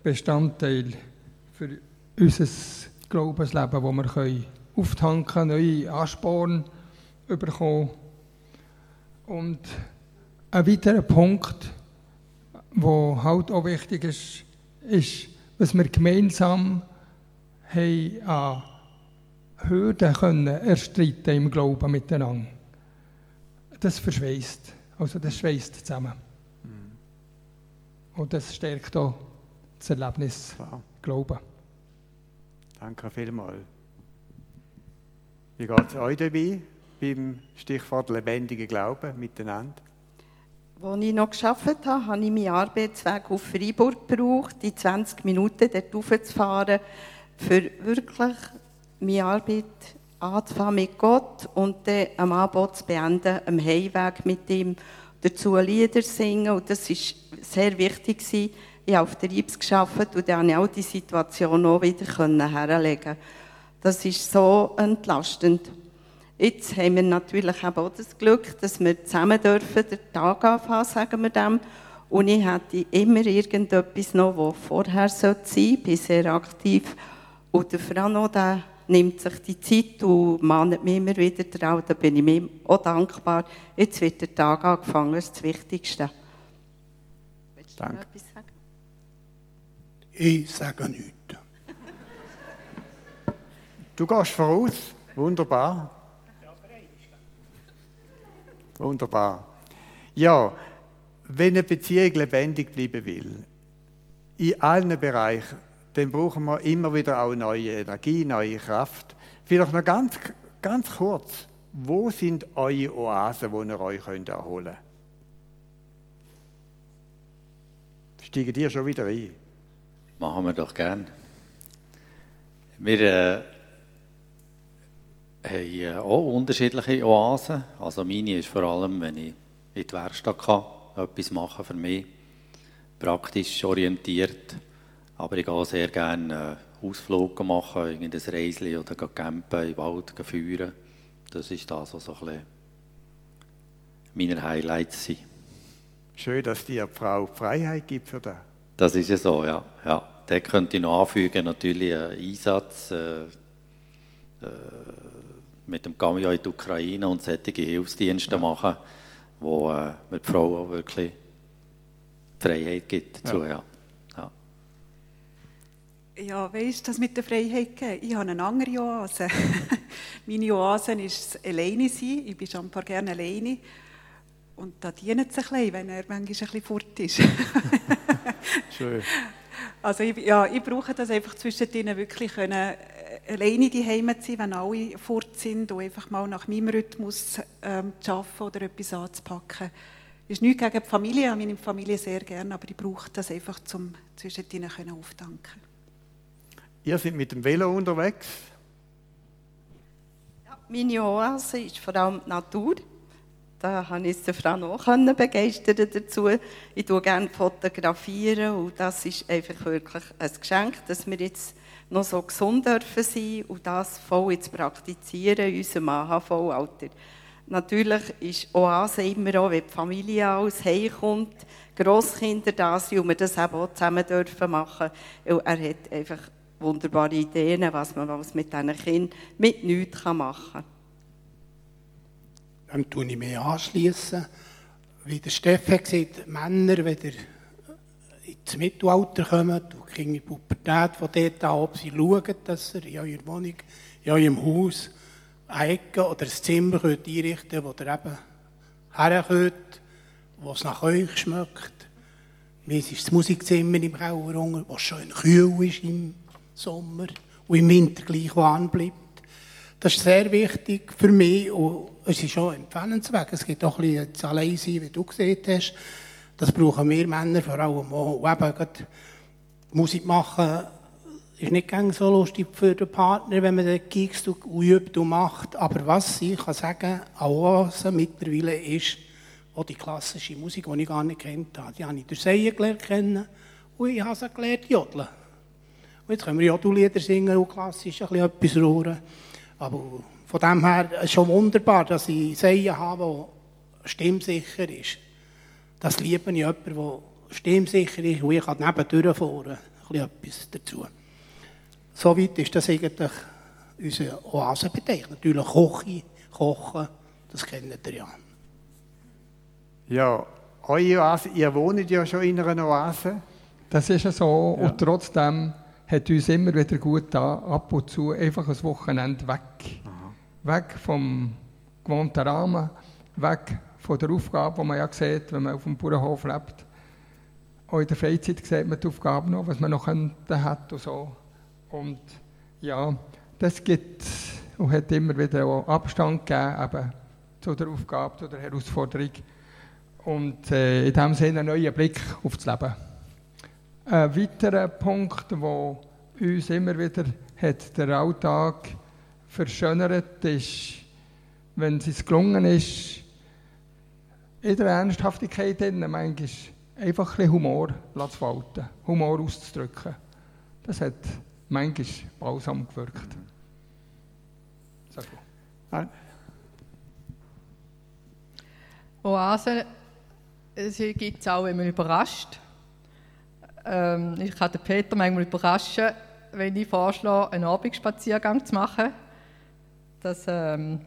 Bestandteil für unser Glaubensleben, wo wir können auftanken neue Ansporn bekommen. Und ein weiterer Punkt, der halt auch wichtig ist, ist, was wir gemeinsam haben an Hürden können erstreiten im Glauben miteinander. Das verschweißt, also das schweißt zusammen. Und das stärkt auch das Erlebnis wow. Glauben. Danke vielmals. Wie geht es euch dabei beim Stichwort lebendiger Glauben miteinander? Als ich noch gearbeitet habe, habe ich meinen Arbeitsweg auf Freiburg gebraucht, die 20 Minuten dort raufzufahren, für wirklich meine Arbeit anzufangen mit Gott und dann am Abend zu beenden, am Heimweg mit ihm dazu Lieder singen und das war sehr wichtig. Ich habe auf der Riebs gearbeitet und dann konnte ich auch die Situation auch wieder herlegen. Das ist so entlastend. Jetzt haben wir natürlich auch das Glück, dass wir zusammen dürfen, den Tag anfangen, sagen wir dem. Und ich hätte immer irgendetwas noch, das vorher sein sollte. Ich bin sehr aktiv. Und der Frano, der nimmt sich die Zeit und mahnt mich immer wieder daran. Da bin ich mir auch dankbar. Jetzt wird der Tag angefangen, das ist das Wichtigste. Willst du Danke. noch etwas sagen? Ich sage nichts. Du gehst voraus. Wunderbar. Wunderbar. Ja, wenn eine Beziehung lebendig bleiben will, in allen Bereichen, dann brauchen wir immer wieder auch neue Energie, neue Kraft. Vielleicht noch ganz, ganz kurz. Wo sind eure Oasen, wo ihr euch erholen könnt? Steigen die schon wieder ein? Machen wir doch gern. Wir äh, haben auch unterschiedliche Oasen. Also meine ist vor allem, wenn ich in die Werkstatt kann, etwas machen für mich, praktisch orientiert. Aber ich gehe sehr gerne äh, Ausflüge machen, irgendein Reisli oder campen, im Wald führen. Das ist das, was so ein meine Highlights sind. Schön, dass die Frau Freiheit gibt für das. Das ist ja so, ja. ja. Da könnte ich noch anfügen, natürlich einen Einsatz äh, äh, mit dem Cameo in die Ukraine und solche Hilfsdienste ja. machen, wo äh, mir die Frau auch wirklich Freiheit gibt dazu, ja. ja. Ja, weißt du, das mit der Freiheit gegeben? Ich habe eine andere Oase. Meine Oase ist das Alleine sein. Ich bin schon ein paar gerne alleine. Und da dient es ein bisschen, wenn er manchmal ein bisschen fort ist. Schön. Also ich, ja, ich brauche das einfach zwischen denen wirklich können, äh, alleine die Heime zu sein, wenn alle fort sind und einfach mal nach meinem Rhythmus ähm, zu arbeiten oder etwas anzupacken. Ist nichts gegen die Familie, ich habe meine Familie sehr gerne, aber ich brauche das einfach, um zwischen ihnen auftanken Ihr seid mit dem Velo unterwegs? Ja, meine Oase ist vor allem die Natur. Da habe ich die Frau noch begeistern dazu. Ich tue gerne fotografieren und das ist einfach wirklich ein Geschenk, dass wir jetzt noch so gesund dürfen sein und das voll jetzt praktizieren in unserem AHV-Alter. Natürlich ist Oase immer auch, wenn die Familie aus kommt, Grosskinder da sind und wir das eben auch zusammen dürfen machen. Weil er hat einfach wunderbare Ideen, was man was mit diesen Kindern mit nichts machen kann. Dann tue ich mich anschließen. Wie der Steffen gesagt Männer, wenn ihr ins Mittelalter kommen, und kriegen die Pubertät von dort an, ob sie schauen, dass ihr in eurer Wohnung, in eurem Haus eine Ecke oder ein Zimmer könnt einrichten könnt, wo ihr eben herkommt, wo es nach euch schmeckt. Mir ist das Musikzimmer im Kauer, wo schön kühl ist im Sommer und im Winter gleich warm bleibt. Das ist sehr wichtig für mich und es ist auch empfehlenswert. Es gibt auch ein bisschen das Alleinsein, wie du gesehen hast. Das brauchen wir Männer vor allem auch. Eben Musik machen ist nicht ganz so lustig für den Partner, wenn man den Gigs übt und macht. Aber was ich kann sagen, an Oase mittlerweile ist auch die klassische Musik, die ich gar nicht kennt habe. Die habe ich durch Seien gelernt kennen und ich habe sie gelernt jodeln. Und jetzt können wir Jodellieder singen und klassisch ein bisschen etwas rühren. Aber von dem her ist es schon wunderbar, dass ich Seien habe, der stimmsicher ist. Das liebe ich jemanden, der stimmsicher ist und ich kann nebendurch fahren. Ein bisschen etwas dazu. Soweit ist das eigentlich unsere Oasenbeteiligung. Natürlich Koche, Kochen, das kennt ihr ja. Ja, eure Oase, ihr wohnt ja schon in einer Oase. Das ist ja so ja. und trotzdem hat uns immer wieder gut da ab und zu einfach ein Wochenende weg. Aha. Weg vom gewohnten Rahmen, weg von der Aufgabe, die man ja sieht, wenn man auf dem Bauernhof lebt. Auch in der Freizeit sieht man die Aufgaben noch, was man noch hat und so. Und ja, das gibt und hat immer wieder auch Abstand gegeben eben zu der Aufgabe, zu der Herausforderung. Und äh, in diesem Sinne einen neuen Blick auf das Leben. Ein weiterer Punkt, der uns immer wieder hat der Alltag verschönert, ist, wenn es gelungen ist, in der Ernsthaftigkeit drin, manchmal einfach ein bisschen Humor zu walten, Humor auszudrücken. Das hat manchmal balsam gewirkt. Sag mal. Oasen gibt es auch, wenn man überrascht. Ähm, ich kann den Peter manchmal überraschen, wenn ich vorschlage, einen Abendspaziergang zu machen. Das ähm,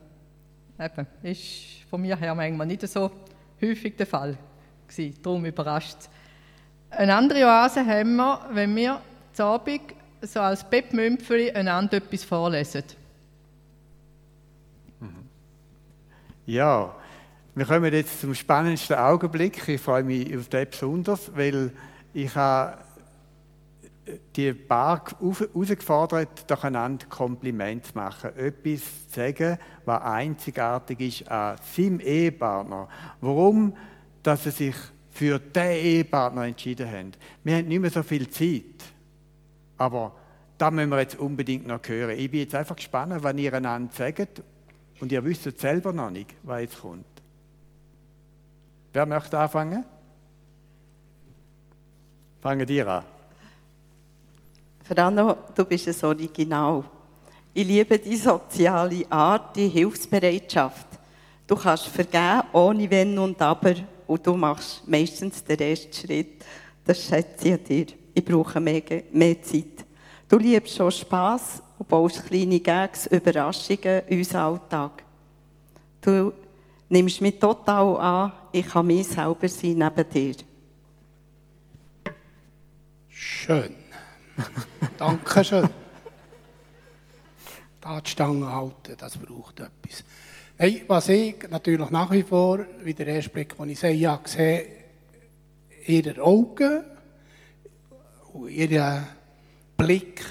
eben, ist von mir her manchmal nicht so häufig der Fall gewesen. Darum überrascht. Eine andere Oase haben wir, wenn wir zu Abend so als Bettmümpfeli einander etwas vorlesen. Mhm. Ja, wir kommen jetzt zum spannendsten Augenblick. Ich freue mich auf den besonders, weil ich habe die Paar herausgefordert, doch einander Kompliment zu machen. Etwas zu sagen, was einzigartig ist an seinem Ehepartner. Warum, dass sie sich für diesen Ehepartner entschieden haben. Wir haben nicht mehr so viel Zeit. Aber da müssen wir jetzt unbedingt noch hören. Ich bin jetzt einfach gespannt, was ihr einander sagt. Und ihr wisst selber noch nicht, was jetzt kommt. Wer möchte anfangen? Fangen dir an. Frano, du bist es original. Ich liebe die soziale Art, die Hilfsbereitschaft. Du kannst vergeben ohne Wenn und Aber und du machst meistens den ersten Schritt. Das schätze ich an dir. Ich brauche mehr, mehr Zeit. Du liebst schon Spass und baust kleine Gags, Überraschungen in unseren Alltag. Du nimmst mich total an, ich kann mich selber sein neben dir. Schön. Dankeschön. Da die Stange halten, das braucht etwas. Hey, was ich natürlich nach wie vor, wie der erste Blick, den ich sehe, ja, sehe, ihre Augen und ihren Blick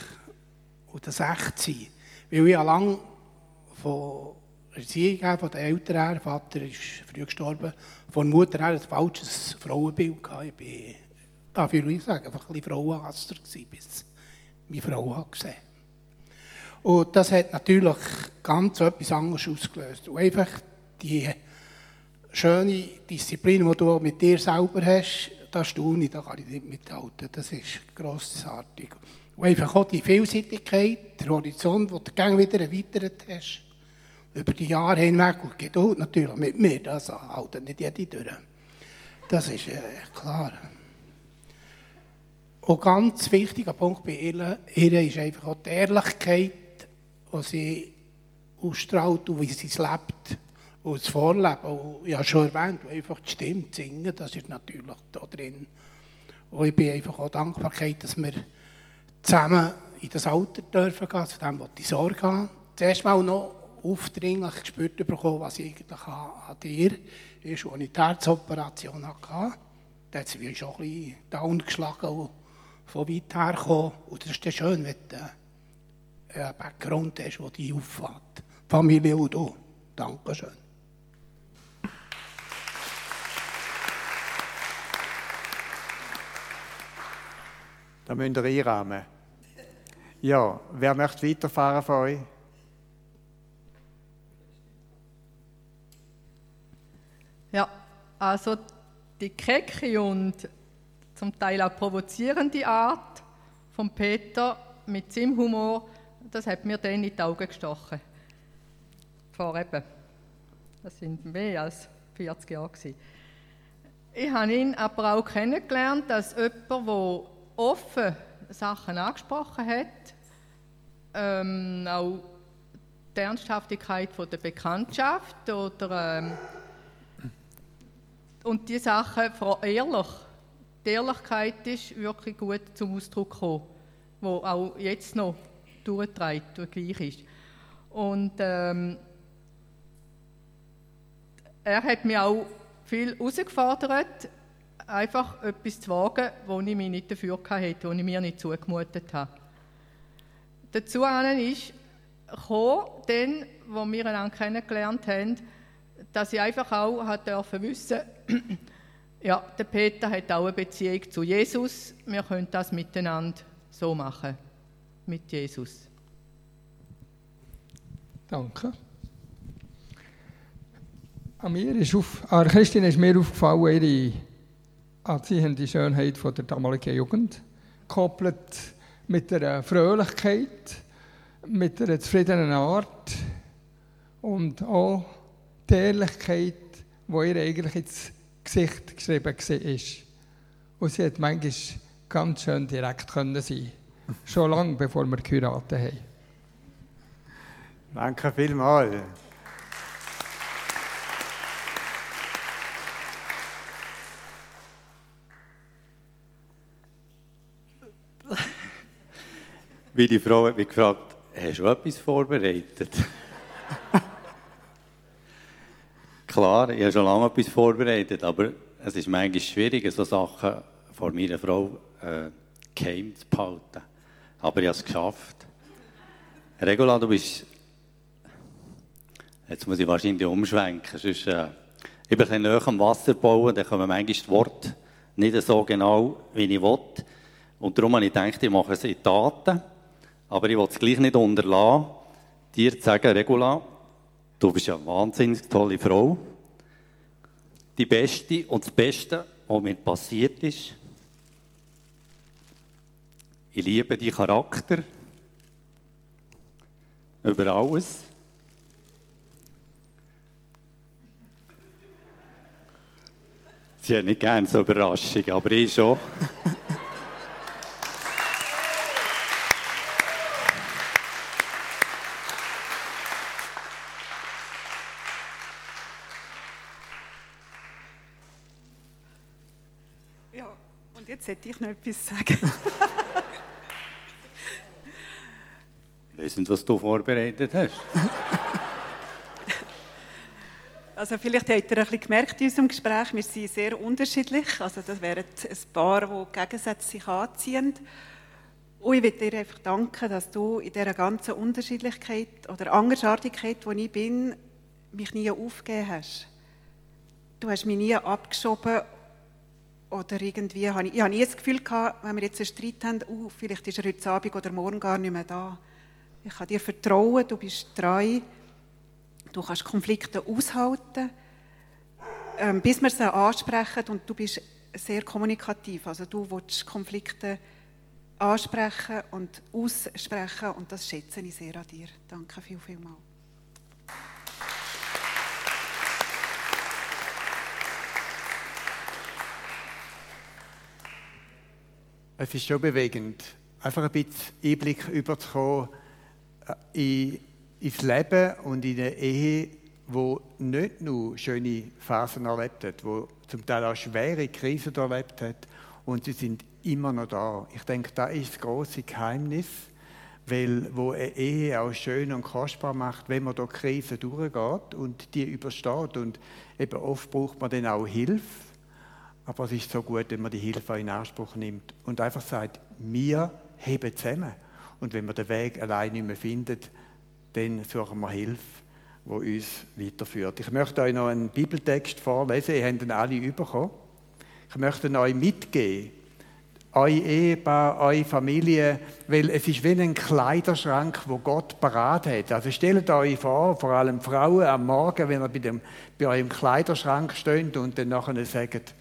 und das Echtsein. Weil ich lange von Erziehung von den Eltern her, Vater ist früh gestorben, von der Mutter her ein falsches Frauenbild bin, darf ich sagen, einfach ein bisschen Frauenhasser gewesen, bis meine Frau hat gesehen. Und das hat natürlich ganz etwas anderes ausgelöst. Und einfach die schöne Disziplin, die du mit dir selber hast, das staune ich, da kann ich nicht mithalten. Das ist grossartig. Und einfach auch die Vielseitigkeit, der Horizont, den du gerne wieder erweitert hast, über die Jahre hinweg und Geduld natürlich mit mir, das halten nicht jede durch. Das ist äh, klar. Und ganz wichtiger Punkt bei ihr, ist einfach auch die Ehrlichkeit, die sie ausstrahlt und wie sie es lebt und das Vorleben. Und ich habe schon erwähnt, einfach die Stimme singen, das ist natürlich da drin. Und ich bin einfach auch Dankbarkeit, dass wir zusammen in das Alter dürfen gehen, zu dem, was ich Sorge habe. Zuerst mal noch aufdringlich gespürt bekommen, was ich eigentlich an dir ist, als ich die Herzoperation hatte. Da hat sie mich schon ein bisschen down geschlagen von weit her gekommen. Und das ist dann schön, wenn du einen Background hast, der dich auffällt. Familie und du. Dankeschön. Da müsst ihr einrahmen. Ja, wer möchte weiterfahren von euch? Ja, also die kecke und zum Teil auch provozierende Art von Peter mit seinem Humor, das hat mir dann in die Augen gestochen. Vor eben, das sind mehr als 40 Jahre gewesen. Ich habe ihn aber auch kennengelernt als jemand, der offen Sachen angesprochen hat, ähm, auch die Ernsthaftigkeit von der Bekanntschaft oder ähm, und die Sachen ehrlich. Die Ehrlichkeit ist wirklich gut zum Ausdruck gekommen, wo auch jetzt noch durchtreibt und gleich ist. Und ähm, er hat mich auch viel herausgefordert, einfach etwas zu wagen, wo ich mich nicht dafür hatte, wo ich mir nicht zugemutet habe. Dazu ist gekommen, dann, wo wir einander kennengelernt haben, dass ich einfach auch hat dürfen wissen, ja, der Peter hat auch eine Beziehung zu Jesus. Wir können das miteinander so machen, mit Jesus. Danke. An mir ist auf, an Christine ist mir aufgefallen, ihre anziehende Schönheit von der damaligen Jugend, gekoppelt mit einer Fröhlichkeit, mit einer zufriedenen Art und auch die Ehrlichkeit, die ihr eigentlich ins Gesicht geschrieben war. Und sie hat manchmal ganz schön direkt können sein Schon lange bevor wir geheiratet haben. Danke vielmals. Wie die Frau hat mich gefragt, hast du etwas vorbereitet? Klar, ich habe schon lange etwas vorbereitet, aber es ist manchmal schwierig, so Sachen vor meiner Frau äh, geheim zu behalten. Aber ich habe es geschafft. Regula, du bist... Jetzt muss ich wahrscheinlich umschwenken. Sonst, äh, ich bin ein näher am Wasser bauen, dann kommen manchmal die Worte nicht so genau, wie ich will. Und darum habe ich gedacht, ich mache es in Taten. Aber ich will es gleich nicht unterlassen, dir zu sagen, Regula, Du bist eine wahnsinnig tolle Frau. Die Beste und das Beste, was mir passiert ist. Ich liebe deinen Charakter. Über alles. Sie hat nicht gerne so Überraschungen, aber ich schon. Hätte ich noch etwas sagen. weiß nicht, was du vorbereitet hast. Also vielleicht habt ihr ein bisschen gemerkt in unserem Gespräch, wir sind sehr unterschiedlich. Also das wären ein paar, die Gegensätze sich anziehen. Und ich möchte dir einfach danken, dass du in dieser ganzen Unterschiedlichkeit oder Andersartigkeit, wo ich bin, mich nie aufgegeben hast. Du hast mich nie abgeschoben oder irgendwie, ich habe nie das Gefühl gehabt, wenn wir jetzt einen Streit haben, uh, vielleicht ist er heute Abend oder morgen gar nicht mehr da. Ich kann dir vertrauen, du bist treu, du kannst Konflikte aushalten, ähm, bis wir sie ansprechen und du bist sehr kommunikativ. Also du willst Konflikte ansprechen und aussprechen und das schätze ich sehr an dir. Danke viel, viel mal. Es ist schon bewegend, einfach ein bisschen Einblick überzukommen äh, in, ins Leben und in eine Ehe, wo nicht nur schöne Phasen erlebt hat, wo zum Teil auch schwere Krisen erlebt hat und sie sind immer noch da. Ich denke, da ist das große Geheimnis, weil wo eine Ehe auch schön und kostbar macht, wenn man durch Krisen durchgeht und die übersteht und eben oft braucht man dann auch Hilfe aber es ist so gut, wenn man die Hilfe in Anspruch nimmt und einfach sagt, wir heben zusammen. Und wenn wir den Weg allein nicht mehr finden, dann suchen wir Hilfe, die uns weiterführt. Ich möchte euch noch einen Bibeltext vorlesen, ihr habt ihn alle bekommen. Ich möchte ihn euch mitgeben, eure Ehepaar, eure Familie, weil es ist wie ein Kleiderschrank, wo Gott parat hat. Also stellt euch vor, vor allem Frauen am Morgen, wenn ihr bei, dem, bei eurem Kleiderschrank steht und dann nachher sagt,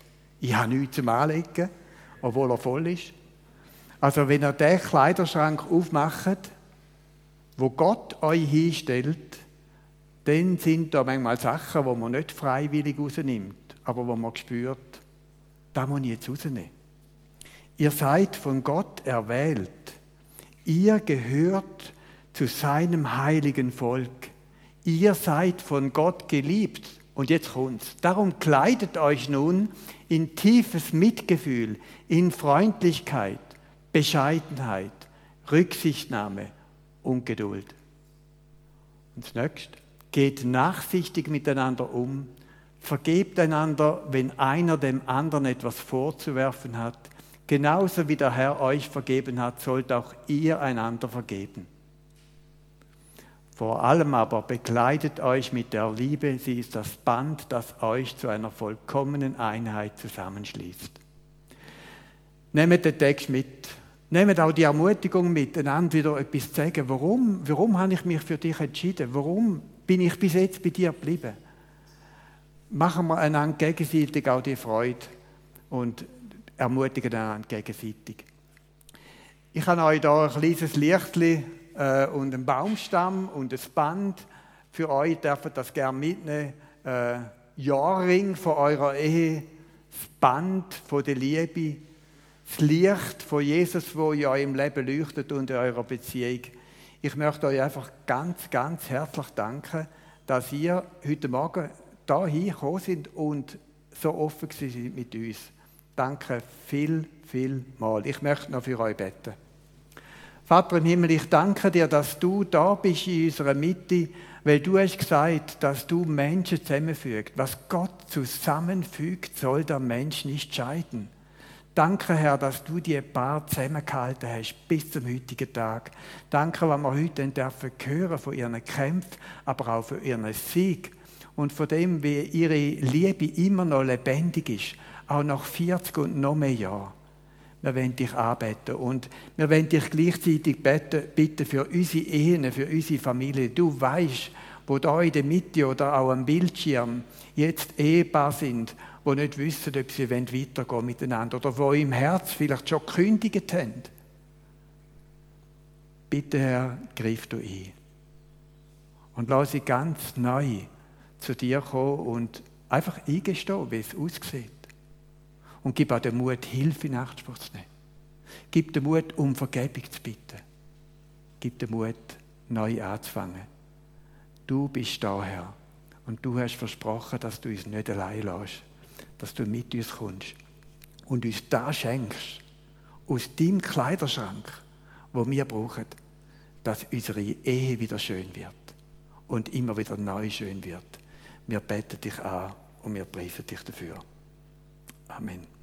ich habe nichts zum Anlegen, obwohl er voll ist. Also wenn ihr den Kleiderschrank aufmacht, wo Gott euch hinstellt, dann sind da manchmal Sachen, die man nicht freiwillig rausnimmt, aber wo man spürt, da muss ich jetzt rausnehmen. Ihr seid von Gott erwählt. Ihr gehört zu seinem heiligen Volk. Ihr seid von Gott geliebt. Und jetzt kommt's. Darum kleidet euch nun in tiefes Mitgefühl, in Freundlichkeit, Bescheidenheit, Rücksichtnahme und Geduld. Und das geht nachsichtig miteinander um, vergebt einander, wenn einer dem anderen etwas vorzuwerfen hat. Genauso wie der Herr euch vergeben hat, sollt auch ihr einander vergeben. Vor allem aber bekleidet euch mit der Liebe, sie ist das Band, das euch zu einer vollkommenen Einheit zusammenschließt. Nehmt den Text mit. Nehmt auch die Ermutigung mit, einander wieder etwas zu sagen. Warum, warum habe ich mich für dich entschieden? Warum bin ich bis jetzt bei dir geblieben? Machen wir einander gegenseitig auch die Freude und ermutigen einander gegenseitig. Ich habe euch hier ein kleines Lichtchen äh, und einen Baumstamm und ein Band. Für euch dürft das gerne mitnehmen. Äh, Jahrring von eurer Ehe, das Band von der Liebe, das Licht von Jesus, wo in eurem Leben leuchtet und in eurer Beziehung. Ich möchte euch einfach ganz, ganz herzlich danken, dass ihr heute Morgen hier gekommen sind und so offen sind mit uns. Danke viel, viel mal. Ich möchte noch für euch beten. Vater im Himmel, ich danke dir, dass du da bist in unserer Mitte, weil du hast gesagt, dass du Menschen zusammenfügst. Was Gott zusammenfügt, soll der Mensch nicht scheiden. Danke, Herr, dass du die Paar zusammengehalten hast bis zum heutigen Tag. Danke, was wir heute dürfen hören von ihren Kämpfen, aber auch von ihren Sieg und von dem, wie ihre Liebe immer noch lebendig ist, auch nach 40 und noch mehr Jahren wir wollen dich anbeten. Und wir wollen dich gleichzeitig beten, bitten für unsere Ehen, für unsere Familie. Du weißt, wo da in der Mitte oder auch am Bildschirm jetzt Ehepaar sind, wo nicht wissen, ob sie weitergehen miteinander oder wo im Herz vielleicht schon gekündigt haben. Bitte, Herr, greif du ein. Und lass sie ganz neu zu dir kommen und einfach eingestehen, wie es aussieht und gib auch den Mut, Hilfe in Anspruch zu nehmen. Gib den Mut, um Vergebung zu bitten. Gib den Mut, neu anzufangen. Du bist da, Herr. Und du hast versprochen, dass du uns nicht allein lässt, dass du mit uns kommst und uns da schenkst, aus deinem Kleiderschrank, wo wir brauchen. dass unsere Ehe wieder schön wird und immer wieder neu schön wird. Wir beten dich an und wir preisen dich dafür. Amen.